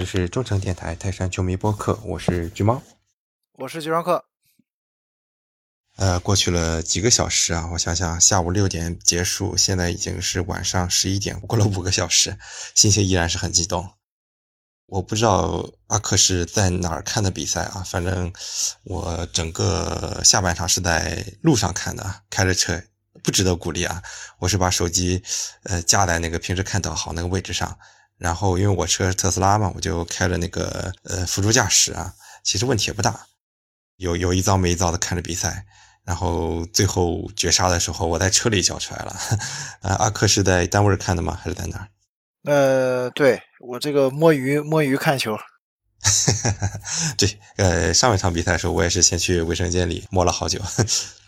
这是中诚电台泰山球迷播客，我是橘猫，我是橘双客。呃，过去了几个小时啊，我想想，下午六点结束，现在已经是晚上十一点，过了五个小时，心情依然是很激动。我不知道阿克是在哪儿看的比赛啊，反正我整个下半场是在路上看的，开着车，不值得鼓励啊。我是把手机呃架在那个平时看导航那个位置上，然后因为我车是特斯拉嘛，我就开了那个呃辅助驾驶啊，其实问题也不大，有有一遭没一遭的看着比赛。然后最后绝杀的时候，我在车里叫出来了。呃，阿克是在单位看的吗？还是在哪儿？呃，对我这个摸鱼摸鱼看球。对，呃，上一场比赛的时候，我也是先去卫生间里摸了好久。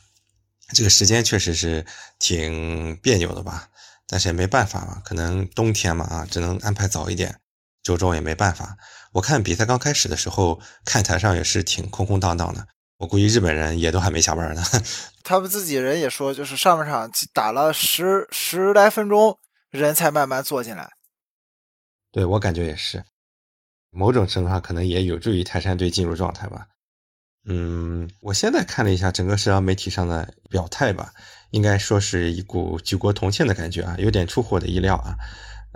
这个时间确实是挺别扭的吧？但是也没办法嘛，可能冬天嘛啊，只能安排早一点。周中也没办法。我看比赛刚开始的时候，看台上也是挺空空荡荡的。我估计日本人也都还没下班呢。他们自己人也说，就是上半场打了十十来分钟，人才慢慢坐进来。对我感觉也是，某种程度上可能也有助于泰山队进入状态吧。嗯，我现在看了一下整个社交媒体上的表态吧，应该说是一股举国同庆的感觉啊，有点出乎我的意料啊。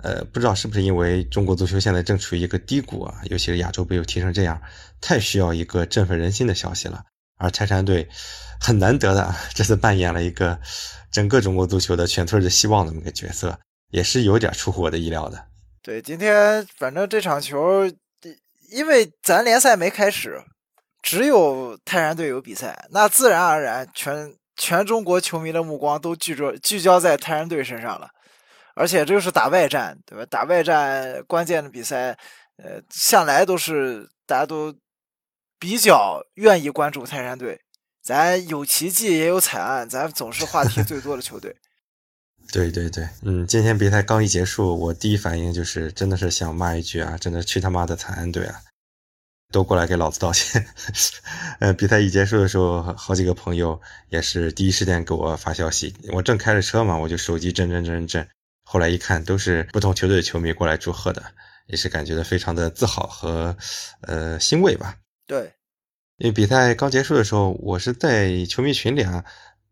呃，不知道是不是因为中国足球现在正处于一个低谷啊，尤其是亚洲杯又踢成这样，太需要一个振奋人心的消息了。而泰山队很难得的这次扮演了一个整个中国足球的全村的希望这么个角色，也是有点出乎我的意料的。对，今天反正这场球，因为咱联赛没开始，只有泰山队有比赛，那自然而然全全中国球迷的目光都聚着聚焦在泰山队身上了。而且这又是打外战，对吧？打外战关键的比赛，呃，向来都是大家都。比较愿意关注泰山队，咱有奇迹也有惨案，咱总是话题最多的球队。对对对，嗯，今天比赛刚一结束，我第一反应就是真的是想骂一句啊，真的去他妈的惨案队啊，都过来给老子道歉。呃，比赛一结束的时候，好几个朋友也是第一时间给我发消息，我正开着车嘛，我就手机震震震震，后来一看都是不同球队的球迷过来祝贺的，也是感觉到非常的自豪和呃欣慰吧。对，因为比赛刚结束的时候，我是在球迷群里啊，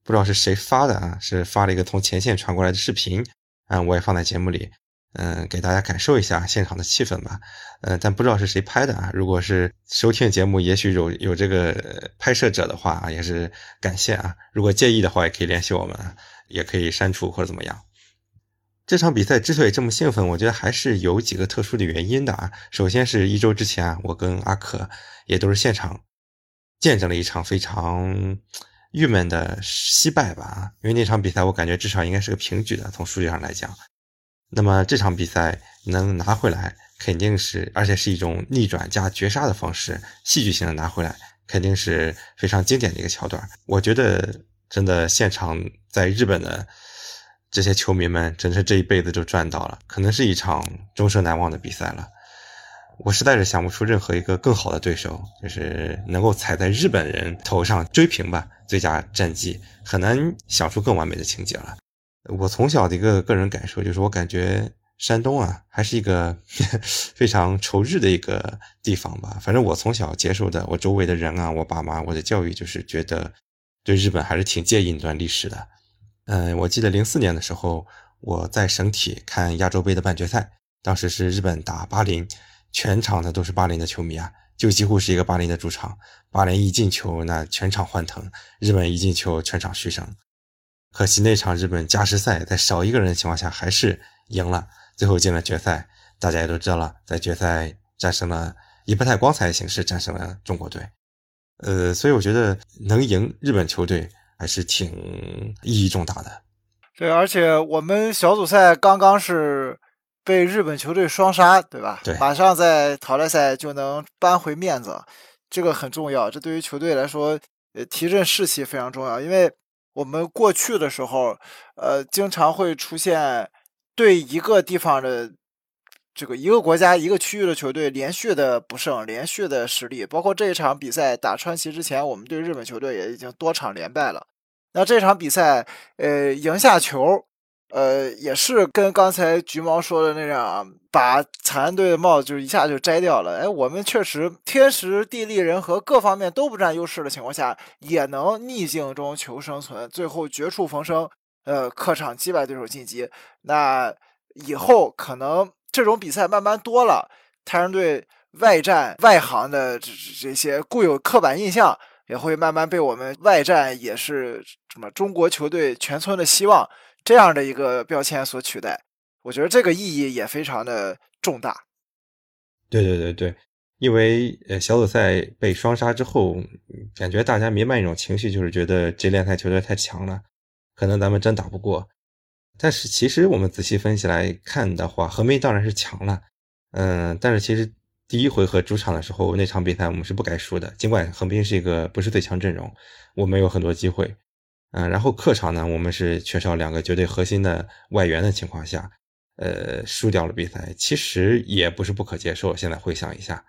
不知道是谁发的啊，是发了一个从前线传过来的视频，嗯，我也放在节目里，嗯，给大家感受一下现场的气氛吧，嗯，但不知道是谁拍的啊，如果是收听节目，也许有有这个拍摄者的话啊，也是感谢啊，如果介意的话，也可以联系我们，也可以删除或者怎么样。这场比赛之所以这么兴奋，我觉得还是有几个特殊的原因的啊。首先是一周之前啊，我跟阿可也都是现场见证了一场非常郁闷的惜败吧。因为那场比赛我感觉至少应该是个平局的，从数据上来讲。那么这场比赛能拿回来，肯定是而且是一种逆转加绝杀的方式，戏剧性的拿回来，肯定是非常经典的一个桥段。我觉得真的现场在日本的。这些球迷们真是这一辈子就赚到了，可能是一场终生难忘的比赛了。我实在是想不出任何一个更好的对手，就是能够踩在日本人头上追平吧最佳战绩，很难想出更完美的情节了。我从小的一个个人感受就是，我感觉山东啊，还是一个 非常仇日的一个地方吧。反正我从小接受的，我周围的人啊，我爸妈，我的教育就是觉得对日本还是挺介意那段历史的。嗯，我记得零四年的时候，我在省体看亚洲杯的半决赛，当时是日本打巴林，全场的都是巴林的球迷啊，就几乎是一个巴林的主场。巴林一进球，那全场欢腾；日本一进球，全场嘘声。可惜那场日本加时赛，在少一个人的情况下还是赢了，最后进了决赛。大家也都知道了，在决赛战胜了，以不太光彩的形式战胜了中国队。呃，所以我觉得能赢日本球队。还是挺意义重大的，对，而且我们小组赛刚刚是被日本球队双杀，对吧？对，马上在淘汰赛就能扳回面子，这个很重要。这对于球队来说，呃，提振士气非常重要。因为我们过去的时候，呃，经常会出现对一个地方的。这个一个国家一个区域的球队连续的不胜，连续的失利，包括这一场比赛打川崎之前，我们对日本球队也已经多场连败了。那这场比赛，呃，赢下球，呃，也是跟刚才橘猫说的那样啊，把惨案队的帽子就一下就摘掉了。哎，我们确实天时地利人和各方面都不占优势的情况下，也能逆境中求生存，最后绝处逢生，呃，客场击败对手晋级。那以后可能这种比赛慢慢多了，泰山队外战外行的这这些固有刻板印象也会慢慢被我们外战也是什么中国球队全村的希望。这样的一个标签所取代，我觉得这个意义也非常的重大。对对对对，因为呃小组赛被双杀之后，感觉大家弥漫一种情绪，就是觉得这联赛球队太强了，可能咱们真打不过。但是其实我们仔细分析来看的话，横滨当然是强了，嗯，但是其实第一回合主场的时候那场比赛我们是不该输的，尽管横滨是一个不是最强阵容，我们有很多机会。嗯，然后客场呢，我们是缺少两个绝对核心的外援的情况下，呃，输掉了比赛，其实也不是不可接受。现在回想一下，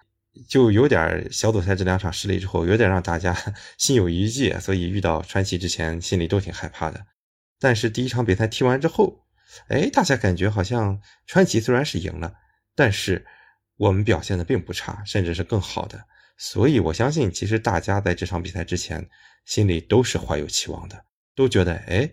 就有点小组赛这两场失利之后，有点让大家 心有余悸，所以遇到川崎之前心里都挺害怕的。但是第一场比赛踢完之后，哎，大家感觉好像川崎虽然是赢了，但是我们表现的并不差，甚至是更好的。所以我相信，其实大家在这场比赛之前心里都是怀有期望的。都觉得哎，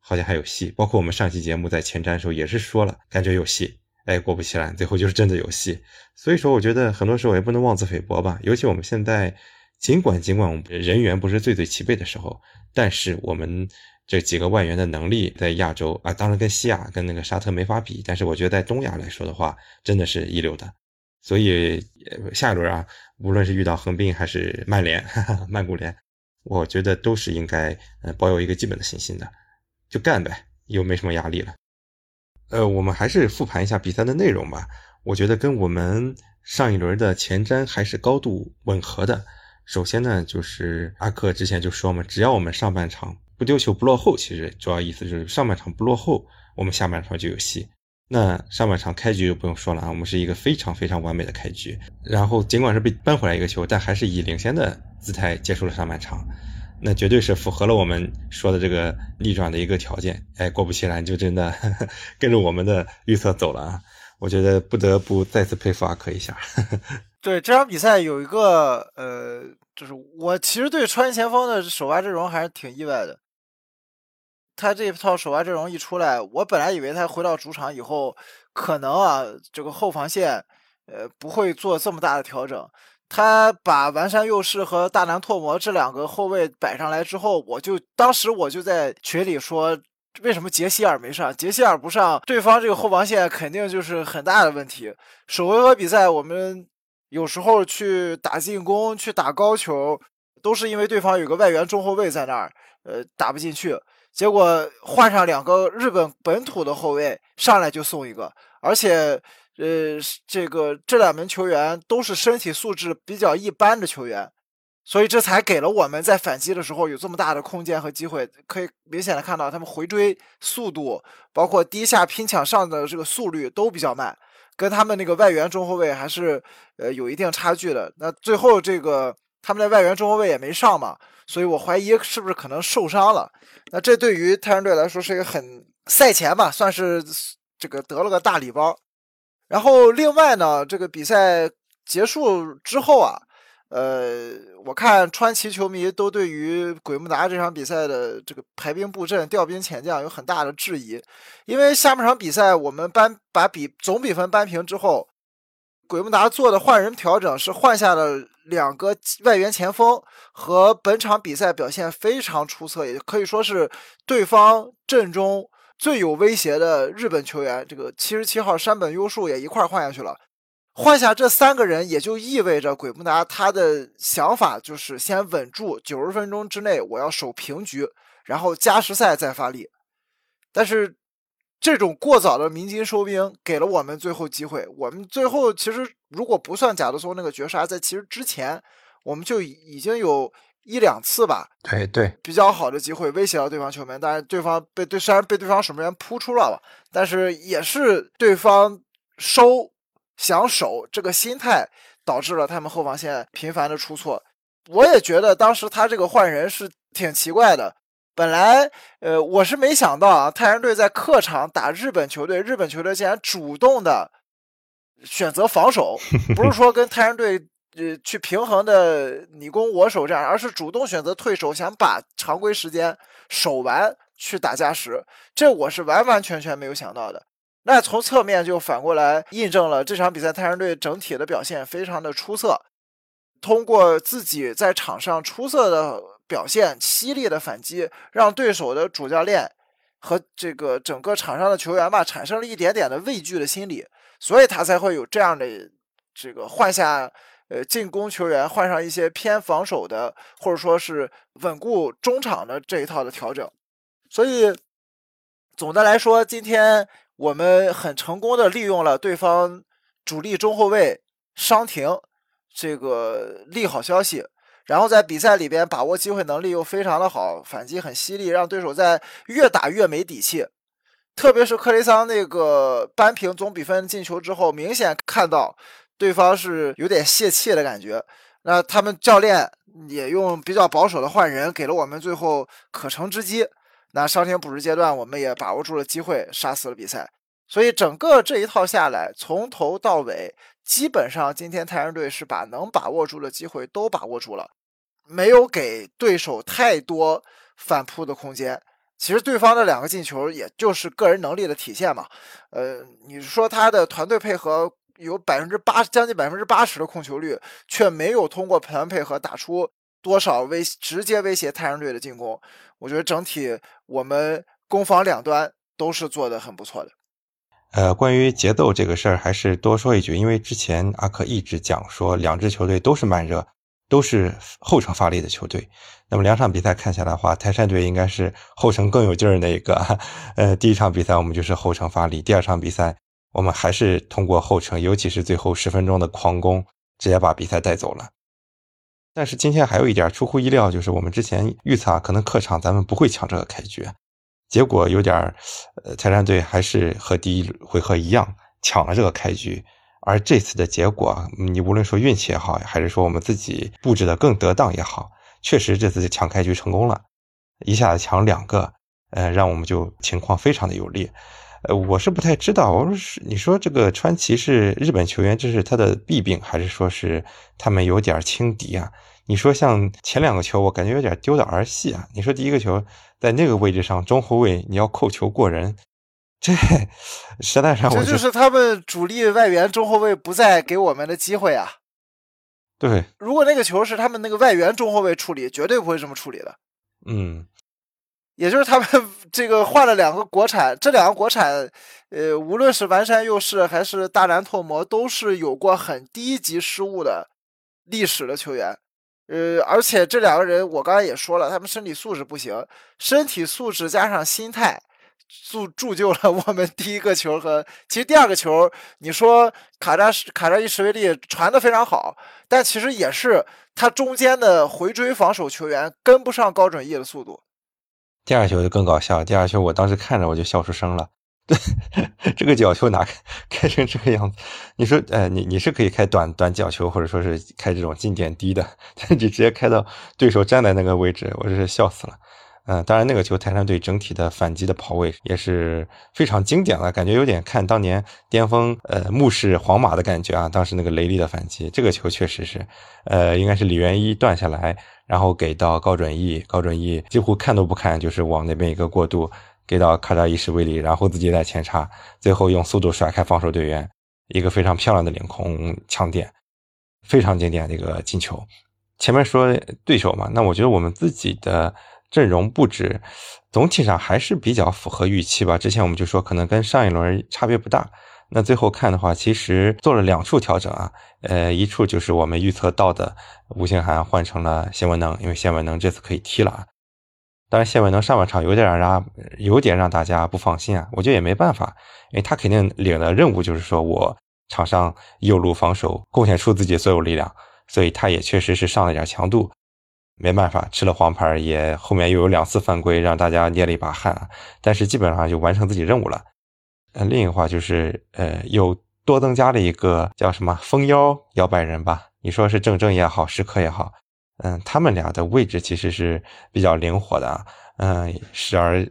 好像还有戏。包括我们上期节目在前瞻的时候也是说了，感觉有戏。哎，果不其然，最后就是真的有戏。所以说，我觉得很多时候也不能妄自菲薄吧。尤其我们现在，尽管尽管我们人员不是最最齐备的时候，但是我们这几个外援的能力在亚洲啊，当然跟西亚跟那个沙特没法比，但是我觉得在东亚来说的话，真的是一流的。所以下一轮啊，无论是遇到横滨还是曼联、哈 哈曼谷联。我觉得都是应该，呃，保有一个基本的信心的，就干呗，又没什么压力了。呃，我们还是复盘一下比赛的内容吧。我觉得跟我们上一轮的前瞻还是高度吻合的。首先呢，就是阿克之前就说嘛，只要我们上半场不丢球、不落后，其实主要意思就是上半场不落后，我们下半场就有戏。那上半场开局就不用说了啊，我们是一个非常非常完美的开局。然后尽管是被扳回来一个球，但还是以领先的姿态结束了上半场。那绝对是符合了我们说的这个逆转的一个条件。哎，果不其然，就真的 跟着我们的预测走了啊！我觉得不得不再次佩服阿克一下。对这场比赛有一个呃，就是我其实对川前锋的首发阵容还是挺意外的。他这一套首发阵容一出来，我本来以为他回到主场以后，可能啊，这个后防线，呃，不会做这么大的调整。他把完山佑士和大南拓磨这两个后卫摆上来之后，我就当时我就在群里说，为什么杰希尔没上？杰希尔不上，对方这个后防线肯定就是很大的问题。首回合比赛，我们有时候去打进攻、去打高球，都是因为对方有个外援中后卫在那儿，呃，打不进去。结果换上两个日本本土的后卫，上来就送一个，而且，呃，这个这两名球员都是身体素质比较一般的球员，所以这才给了我们在反击的时候有这么大的空间和机会。可以明显的看到，他们回追速度，包括第一下拼抢上的这个速率都比较慢，跟他们那个外援中后卫还是呃有一定差距的。那最后这个他们的外援中后卫也没上嘛。所以我怀疑是不是可能受伤了？那这对于泰山队来说是一个很赛前吧，算是这个得了个大礼包。然后另外呢，这个比赛结束之后啊，呃，我看川崎球迷都对于鬼木达这场比赛的这个排兵布阵、调兵遣将有很大的质疑，因为下半场比赛我们扳把比总比分扳平之后。鬼木达做的换人调整是换下了两个外援前锋，和本场比赛表现非常出色，也可以说是对方阵中最有威胁的日本球员。这个七十七号山本优树也一块换下去了。换下这三个人，也就意味着鬼木达他的想法就是先稳住九十分钟之内，我要守平局，然后加时赛再发力。但是。这种过早的鸣金收兵给了我们最后机会。我们最后其实如果不算贾德松那个绝杀，在其实之前我们就已经有一两次吧，对对，比较好的机会威胁到对方球门，但是对方被对虽然被对方守门员扑出了吧，但是也是对方收想守这个心态导致了他们后防线频繁的出错。我也觉得当时他这个换人是挺奇怪的。本来，呃，我是没想到啊，太阳队在客场打日本球队，日本球队竟然主动的选择防守，不是说跟太阳队呃去平衡的你攻我守这样，而是主动选择退守，想把常规时间守完去打加时，这我是完完全全没有想到的。那从侧面就反过来印证了这场比赛太阳队整体的表现非常的出色，通过自己在场上出色的。表现犀利的反击，让对手的主教练和这个整个场上的球员吧，产生了一点点的畏惧的心理，所以他才会有这样的这个换下呃进攻球员，换上一些偏防守的，或者说是稳固中场的这一套的调整。所以总的来说，今天我们很成功的利用了对方主力中后卫伤停这个利好消息。然后在比赛里边把握机会能力又非常的好，反击很犀利，让对手在越打越没底气。特别是克雷桑那个扳平总比分进球之后，明显看到对方是有点泄气的感觉。那他们教练也用比较保守的换人，给了我们最后可乘之机。那伤停补时阶段，我们也把握住了机会，杀死了比赛。所以整个这一套下来，从头到尾。基本上今天太阳队是把能把握住的机会都把握住了，没有给对手太多反扑的空间。其实对方的两个进球也就是个人能力的体现嘛。呃，你说他的团队配合有百分之八，将近百分之八十的控球率，却没有通过团配合打出多少威直接威胁太阳队的进攻。我觉得整体我们攻防两端都是做的很不错的。呃，关于节奏这个事儿，还是多说一句，因为之前阿克一直讲说，两支球队都是慢热，都是后程发力的球队。那么两场比赛看下来的话，泰山队应该是后程更有劲儿那一个。呃，第一场比赛我们就是后程发力，第二场比赛我们还是通过后程，尤其是最后十分钟的狂攻，直接把比赛带走了。但是今天还有一点出乎意料，就是我们之前预测可能客场咱们不会抢这个开局。结果有点呃，泰山队还是和第一回合一样抢了这个开局，而这次的结果，你无论说运气也好，还是说我们自己布置的更得当也好，确实这次抢开局成功了，一下子抢两个，呃，让我们就情况非常的有利。呃，我是不太知道，我说是你说这个川崎是日本球员，这是他的弊病，还是说是他们有点轻敌啊？你说像前两个球，我感觉有点丢的儿戏啊。你说第一个球。在那个位置上，中后卫你要扣球过人，这实在上这就是他们主力外援中后卫不再给我们的机会啊。对，如果那个球是他们那个外援中后卫处理，绝对不会这么处理的。嗯，也就是他们 这个换了两个国产，这两个国产，呃，无论是完山佑士还是大南拓磨，都是有过很低级失误的历史的球员。呃，而且这两个人，我刚才也说了，他们身体素质不行，身体素质加上心态，铸铸就了我们第一个球和其实第二个球。你说卡扎卡扎伊什维利传的非常好，但其实也是他中间的回追防守球员跟不上高准翼的速度。第二球就更搞笑，第二球我当时看着我就笑出声了。对，这个角球哪 开成这个样子，你说，呃，你你是可以开短短角球，或者说是开这种近点低的，但你直接开到对手站在那个位置，我真是笑死了。嗯，当然那个球，泰山队整体的反击的跑位也是非常经典了，感觉有点看当年巅峰，呃，目视皇马的感觉啊。当时那个雷利的反击，这个球确实是，呃，应该是李元一断下来，然后给到高准翼，高准翼几乎看都不看，就是往那边一个过渡。给到卡扎伊什维里，然后自己再前插，最后用速度甩开防守队员，一个非常漂亮的领空抢点，非常经典的一个进球。前面说对手嘛，那我觉得我们自己的阵容布置总体上还是比较符合预期吧。之前我们就说可能跟上一轮差别不大，那最后看的话，其实做了两处调整啊，呃，一处就是我们预测到的吴兴涵换成了谢文能，因为谢文能这次可以踢了。当然，谢文能上半场有点让有点让大家不放心啊。我觉得也没办法，因为他肯定领的任务就是说我场上右路防守贡献出自己所有力量，所以他也确实是上了点强度。没办法，吃了黄牌，也后面又有两次犯规，让大家捏了一把汗。但是基本上就完成自己任务了。呃，另一话就是，呃，又多增加了一个叫什么“封妖摇摆人”吧？你说是正正也好，时刻也好。嗯，他们俩的位置其实是比较灵活的啊，嗯，时而，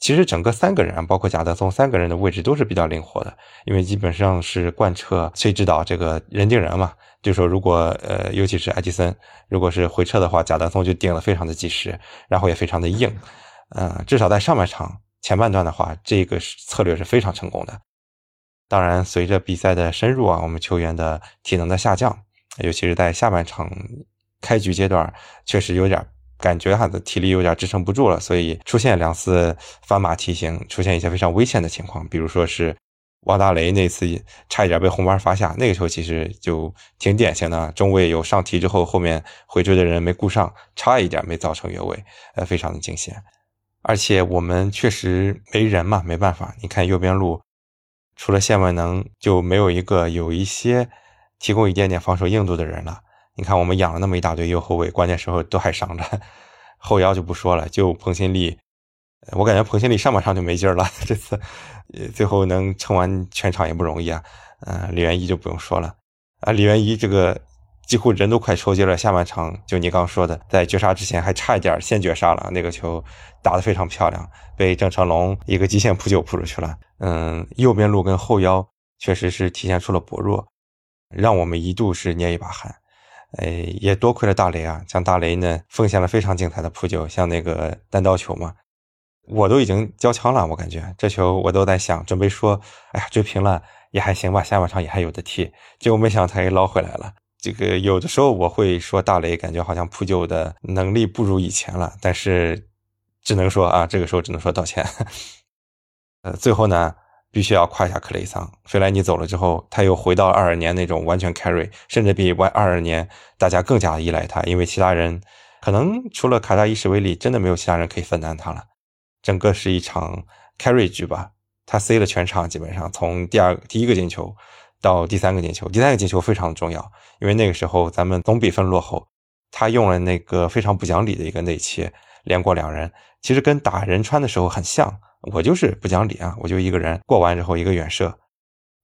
其实整个三个人，包括贾德松三个人的位置都是比较灵活的，因为基本上是贯彻崔指导这个人盯人嘛，就说如果呃，尤其是埃吉森，如果是回撤的话，贾德松就顶得非常的及时，然后也非常的硬，嗯，至少在上半场前半段的话，这个策略是非常成功的。当然，随着比赛的深入啊，我们球员的体能的下降，尤其是在下半场。开局阶段确实有点感觉，他的体力有点支撑不住了，所以出现两次翻马蹄型，出现一些非常危险的情况，比如说是王大雷那次差一点被红牌罚下，那个球其实就挺典型的，中卫有上提之后，后面回追的人没顾上，差一点没造成越位，呃，非常的惊险。而且我们确实没人嘛，没办法，你看右边路除了谢万能，就没有一个有一些提供一点点防守硬度的人了。你看，我们养了那么一大堆右后卫，关键时候都还伤着。后腰就不说了，就彭新立，我感觉彭新立上半场就没劲了。这次，最后能撑完全场也不容易啊。嗯，李元一就不用说了啊。李元一这个几乎人都快抽筋了，下半场就你刚说的，在绝杀之前还差一点先绝杀了，那个球打得非常漂亮，被郑成龙一个极限扑救扑出去了。嗯，右边路跟后腰确实是体现出了薄弱，让我们一度是捏一把汗。哎，也多亏了大雷啊！像大雷呢，奉献了非常精彩的扑救，像那个单刀球嘛，我都已经交枪了。我感觉这球我都在想，准备说，哎呀，追平了也还行吧，下半场也还有的踢。结果没想到他给捞回来了。这个有的时候我会说大雷，感觉好像扑救的能力不如以前了，但是只能说啊，这个时候只能说道歉。呃，最后呢？必须要夸一下克雷桑，费莱尼走了之后，他又回到二二年那种完全 carry，甚至比二二年大家更加依赖他，因为其他人可能除了卡扎伊什维里，真的没有其他人可以分担他了。整个是一场 carry 局吧，他 C 了全场，基本上从第二第一个进球到第三个进球，第三个进球非常重要，因为那个时候咱们总比分落后，他用了那个非常不讲理的一个内切，连过两人，其实跟打仁川的时候很像。我就是不讲理啊！我就一个人过完之后一个远射，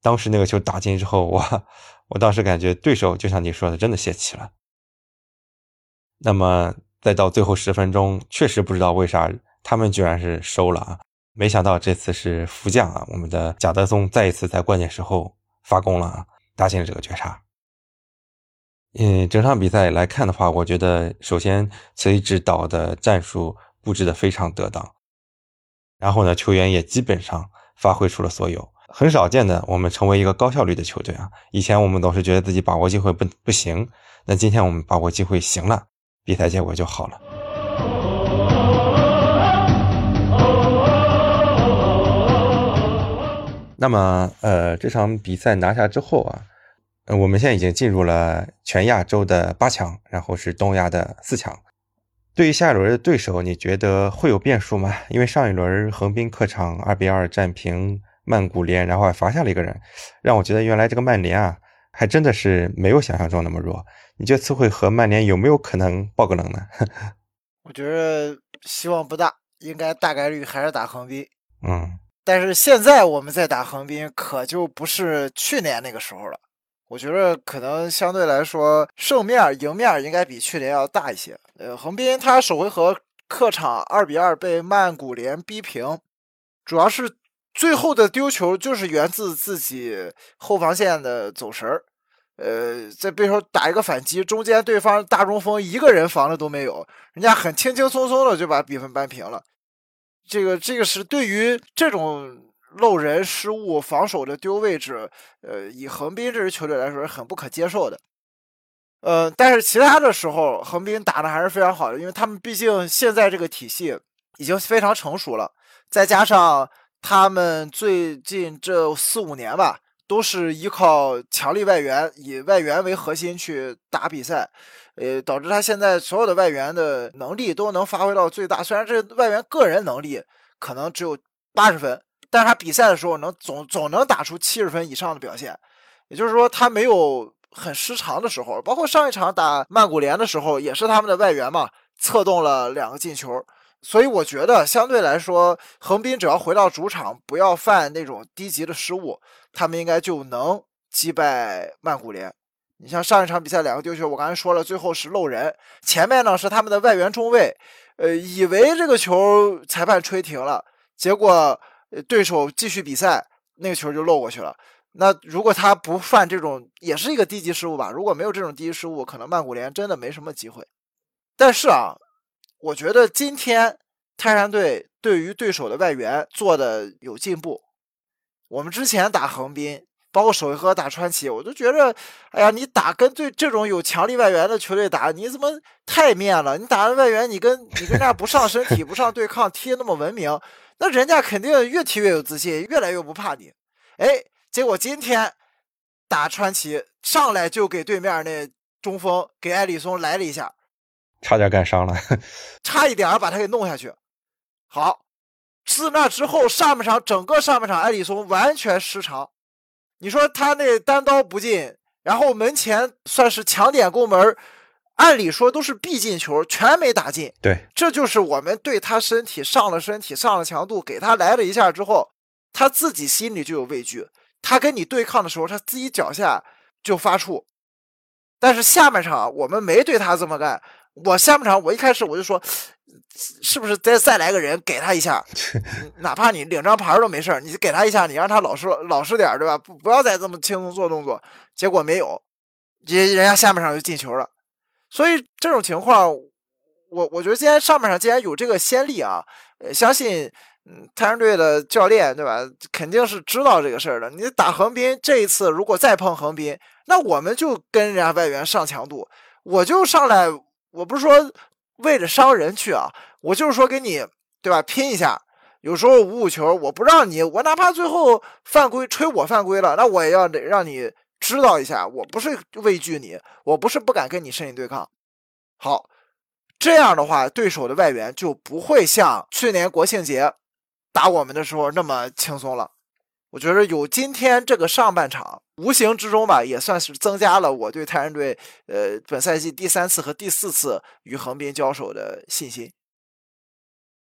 当时那个球打进之后，我我当时感觉对手就像你说的，真的泄气了。那么再到最后十分钟，确实不知道为啥他们居然是收了啊！没想到这次是副将啊，我们的贾德松再一次在关键时候发功了啊，打进了这个绝杀。嗯，整场比赛来看的话，我觉得首先崔指导的战术布置的非常得当。然后呢，球员也基本上发挥出了所有，很少见的，我们成为一个高效率的球队啊。以前我们总是觉得自己把握机会不不行，那今天我们把握机会行了，比赛结果就好了。那么，呃，这场比赛拿下之后啊，我们现在已经进入了全亚洲的八强，然后是东亚的四强。对于下一轮的对手，你觉得会有变数吗？因为上一轮横滨客场二比二战平曼谷联，然后还罚下了一个人，让我觉得原来这个曼联啊，还真的是没有想象中那么弱。你这次会和曼联有没有可能爆个冷呢？我觉得希望不大，应该大概率还是打横滨。嗯，但是现在我们在打横滨，可就不是去年那个时候了。我觉得可能相对来说胜面赢面应该比去年要大一些。呃，横滨他首回合客场二比二被曼谷联逼平，主要是最后的丢球就是源自自己后防线的走神儿。呃，在背后打一个反击，中间对方大中锋一个人防的都没有，人家很轻轻松松的就把比分扳平了。这个这个是对于这种。漏人失误、防守的丢位置，呃，以横滨这支球队来说是很不可接受的。呃，但是其他的时候，横滨打的还是非常好的，因为他们毕竟现在这个体系已经非常成熟了，再加上他们最近这四五年吧，都是依靠强力外援，以外援为核心去打比赛，呃，导致他现在所有的外援的能力都能发挥到最大。虽然这外援个人能力可能只有八十分。但是他比赛的时候能总总能打出七十分以上的表现，也就是说他没有很失常的时候，包括上一场打曼谷联的时候，也是他们的外援嘛策动了两个进球，所以我觉得相对来说，横滨只要回到主场，不要犯那种低级的失误，他们应该就能击败曼谷联。你像上一场比赛两个丢球，我刚才说了，最后是漏人，前面呢是他们的外援中卫，呃，以为这个球裁判吹停了，结果呃对手继续比赛，那个球就漏过去了。那如果他不犯这种，也是一个低级失误吧？如果没有这种低级失误，可能曼谷联真的没什么机会。但是啊，我觉得今天泰山队对于对手的外援做的有进步。我们之前打横滨，包括首回合打川崎，我就觉得，哎呀，你打跟对这种有强力外援的球队打，你怎么太面了？你打外援，你跟你跟那不上身体、不上对抗，踢那么文明，那人家肯定越踢越有自信，越来越不怕你。哎。结果今天打川崎上来就给对面那中锋给埃里松来了一下，差点干伤了，差一点把他给弄下去。好，自那之后上半场整个上半场艾里松完全失常。你说他那单刀不进，然后门前算是强点攻门，按理说都是必进球，全没打进。对，这就是我们对他身体上了身体上了强度，给他来了一下之后，他自己心里就有畏惧。他跟你对抗的时候，他自己脚下就发怵。但是下半场我们没对他这么干。我下半场我一开始我就说，是不是再再来个人给他一下，哪怕你领张牌都没事你给他一下，你让他老实老实点，对吧？不不要再这么轻松做动作。结果没有，人人家下半场就进球了。所以这种情况，我我觉得今天上半场既然有这个先例啊，相信。嗯，太阳队的教练对吧？肯定是知道这个事儿的。你打横滨这一次，如果再碰横滨，那我们就跟人家外援上强度。我就上来，我不是说为了伤人去啊，我就是说跟你对吧拼一下。有时候五五球，我不让你，我哪怕最后犯规吹我犯规了，那我也要得让你知道一下，我不是畏惧你，我不是不敢跟你身体对抗。好，这样的话，对手的外援就不会像去年国庆节。打我们的时候那么轻松了，我觉得有今天这个上半场，无形之中吧，也算是增加了我对泰山队呃本赛季第三次和第四次与横滨交手的信心。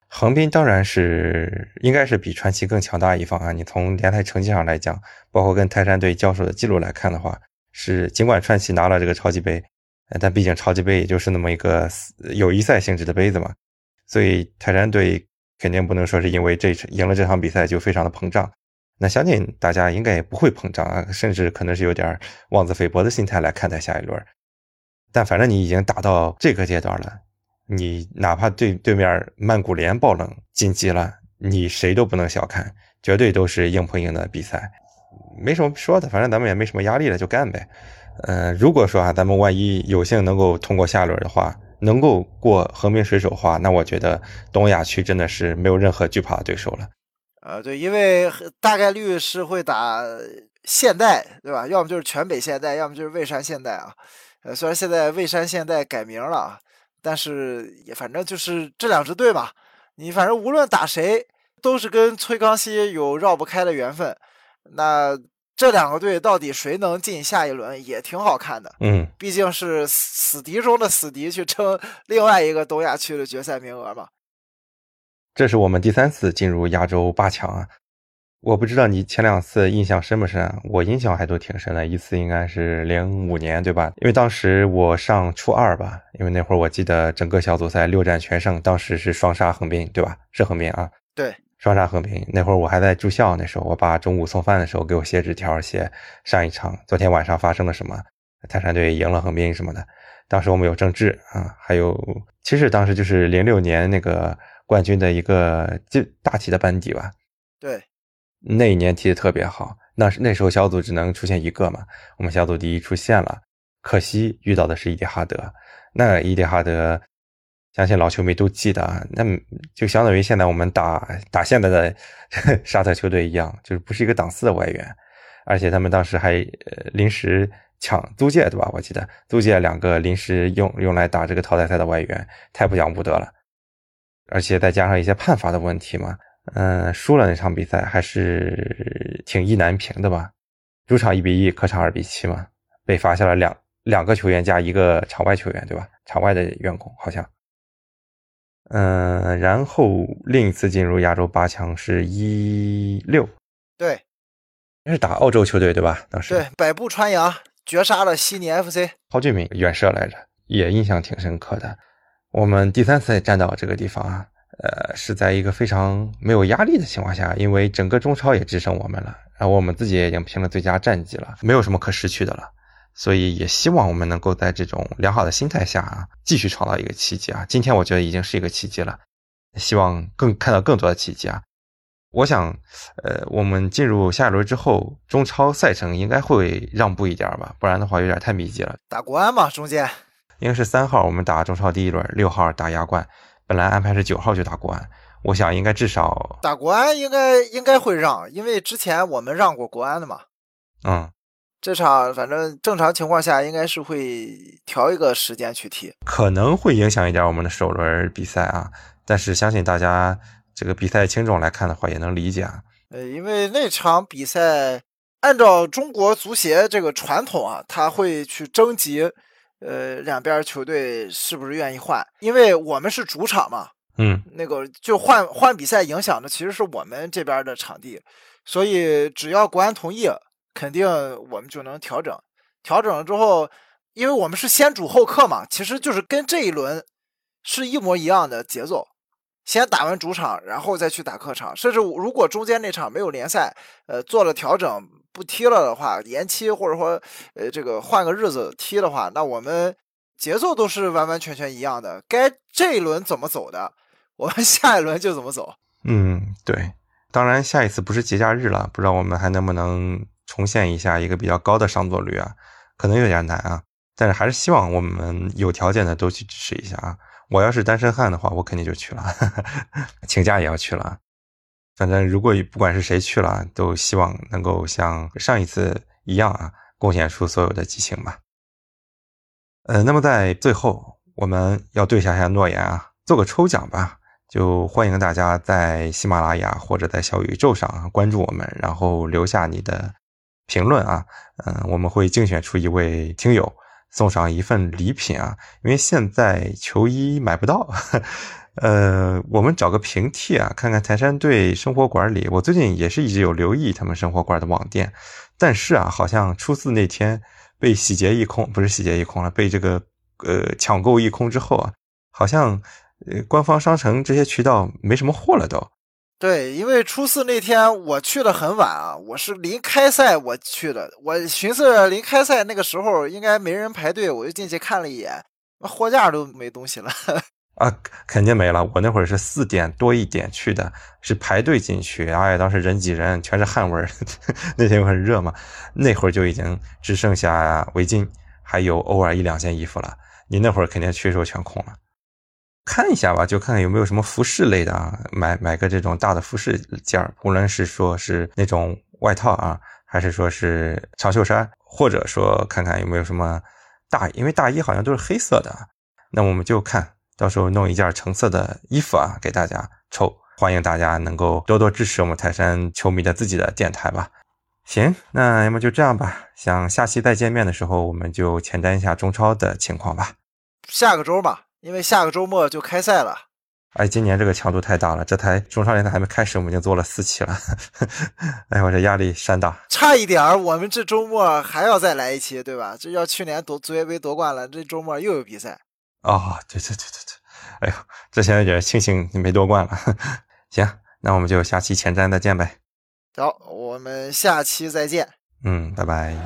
横滨当然是应该是比川崎更强大一方啊！你从联赛成绩上来讲，包括跟泰山队交手的记录来看的话，是尽管川崎拿了这个超级杯，但毕竟超级杯也就是那么一个友谊赛性质的杯子嘛，所以泰山队。肯定不能说是因为这赢了这场比赛就非常的膨胀，那相信大家应该也不会膨胀啊，甚至可能是有点妄自菲薄的心态来看待下一轮。但反正你已经打到这个阶段了，你哪怕对对面曼谷联爆冷晋级了，你谁都不能小看，绝对都是硬碰硬的比赛，没什么说的，反正咱们也没什么压力了，就干呗。嗯，如果说啊，咱们万一有幸能够通过下轮的话。能够过横滨水手的话，那我觉得东亚区真的是没有任何惧怕的对手了。呃，对，因为大概率是会打现代，对吧？要么就是全北现代，要么就是蔚山现代啊。呃，虽然现在蔚山现代改名了，但是也反正就是这两支队吧。你反正无论打谁，都是跟崔康熙有绕不开的缘分。那。这两个队到底谁能进下一轮也挺好看的，嗯，毕竟是死敌中的死敌，去争另外一个东亚区的决赛名额嘛。这是我们第三次进入亚洲八强啊！我不知道你前两次印象深不深，我印象还都挺深的。一次应该是零五年，对吧？因为当时我上初二吧，因为那会儿我记得整个小组赛六战全胜，当时是双杀横滨，对吧？是横滨啊。对。双杀横滨那会儿我还在住校，那时候我爸中午送饭的时候给我写纸条，写上一场昨天晚上发生了什么，泰山队赢了横滨什么的。当时我们有郑智啊，还有其实当时就是零六年那个冠军的一个就大体的班底吧。对，那一年踢的特别好，那是那时候小组只能出现一个嘛，我们小组第一出现了，可惜遇到的是伊蒂哈德，那伊蒂哈德。相信老球迷都记得啊，那就相当于现在我们打打现在的 沙特球队一样，就是不是一个档次的外援，而且他们当时还临时抢租借，对吧？我记得租借两个临时用用来打这个淘汰赛的外援，太不讲武德了。而且再加上一些判罚的问题嘛，嗯，输了那场比赛还是 挺意难平的吧？主场一比一，客场二比七嘛，被罚下了两两个球员加一个场外球员，对吧？场外的员工好像。嗯，然后另一次进入亚洲八强是一六，对，是打澳洲球队对吧？当时对，百步穿杨绝杀了悉尼 FC。郝俊敏远射来着，也印象挺深刻的。我们第三次站到这个地方啊，呃，是在一个非常没有压力的情况下，因为整个中超也只剩我们了，然后我们自己也已经拼了最佳战绩了，没有什么可失去的了，所以也希望我们能够在这种良好的心态下啊，继续创造一个奇迹啊！今天我觉得已经是一个奇迹了，希望更看到更多的奇迹啊！我想，呃，我们进入下一轮之后，中超赛程应该会让步一点吧，不然的话有点太密集了。打国安嘛，中间。应该是三号，我们打中超第一轮，六号打亚冠。本来安排是九号就打国安，我想应该至少打国安应该应该会让，因为之前我们让过国安的嘛。嗯，这场反正正常情况下应该是会调一个时间去踢，可能会影响一点我们的首轮比赛啊。但是相信大家这个比赛轻重来看的话，也能理解啊。呃，因为那场比赛按照中国足协这个传统啊，他会去征集。呃，两边球队是不是愿意换？因为我们是主场嘛，嗯，那个就换换比赛影响的其实是我们这边的场地，所以只要国安同意，肯定我们就能调整。调整了之后，因为我们是先主后客嘛，其实就是跟这一轮是一模一样的节奏。先打完主场，然后再去打客场，甚至如果中间那场没有联赛，呃，做了调整不踢了的话，延期或者说呃这个换个日子踢的话，那我们节奏都是完完全全一样的。该这一轮怎么走的，我们 下一轮就怎么走。嗯，对。当然，下一次不是节假日了，不知道我们还能不能重现一下一个比较高的上座率啊？可能有点难啊。但是还是希望我们有条件的都去支持一下啊。我要是单身汉的话，我肯定就去了，请假也要去了。反正如果不管是谁去了，都希望能够像上一次一样啊，贡献出所有的激情吧。呃，那么在最后，我们要兑下下诺言啊，做个抽奖吧，就欢迎大家在喜马拉雅或者在小宇宙上关注我们，然后留下你的评论啊，嗯，我们会竞选出一位听友。送上一份礼品啊，因为现在球衣买不到，呃，我们找个平替啊，看看台山队生活馆里，我最近也是一直有留意他们生活馆的网店，但是啊，好像初四那天被洗劫一空，不是洗劫一空了，被这个呃抢购一空之后啊，好像呃官方商城这些渠道没什么货了都。对，因为初四那天我去的很晚啊，我是临开赛我去的，我寻思临开赛那个时候应该没人排队，我就进去看了一眼，货架都没东西了。啊，肯定没了。我那会儿是四点多一点去的，是排队进去，哎，当时人挤人，全是汗味儿。那天又很热嘛，那会儿就已经只剩下围巾，还有偶尔一两件衣服了。你那会儿肯定去的时候全空了。看一下吧，就看看有没有什么服饰类的啊，买买个这种大的服饰件儿，无论是说是那种外套啊，还是说是长袖衫，或者说看看有没有什么大，因为大衣好像都是黑色的，那我们就看到时候弄一件橙色的衣服啊，给大家抽，欢迎大家能够多多支持我们泰山球迷的自己的电台吧。行，那要么就这样吧，想下期再见面的时候，我们就前瞻一下中超的情况吧。下个周吧。因为下个周末就开赛了，哎，今年这个强度太大了，这台中超联赛还没开始，我们已经做了四期了，哎，我这压力山大，差一点儿，我们这周末还要再来一期，对吧？这要去年夺足协杯夺冠了，这周末又有比赛哦！对对对对对，哎呦，之前有点庆幸你没夺冠了。行，那我们就下期前瞻再见呗。好，我们下期再见。嗯，拜拜。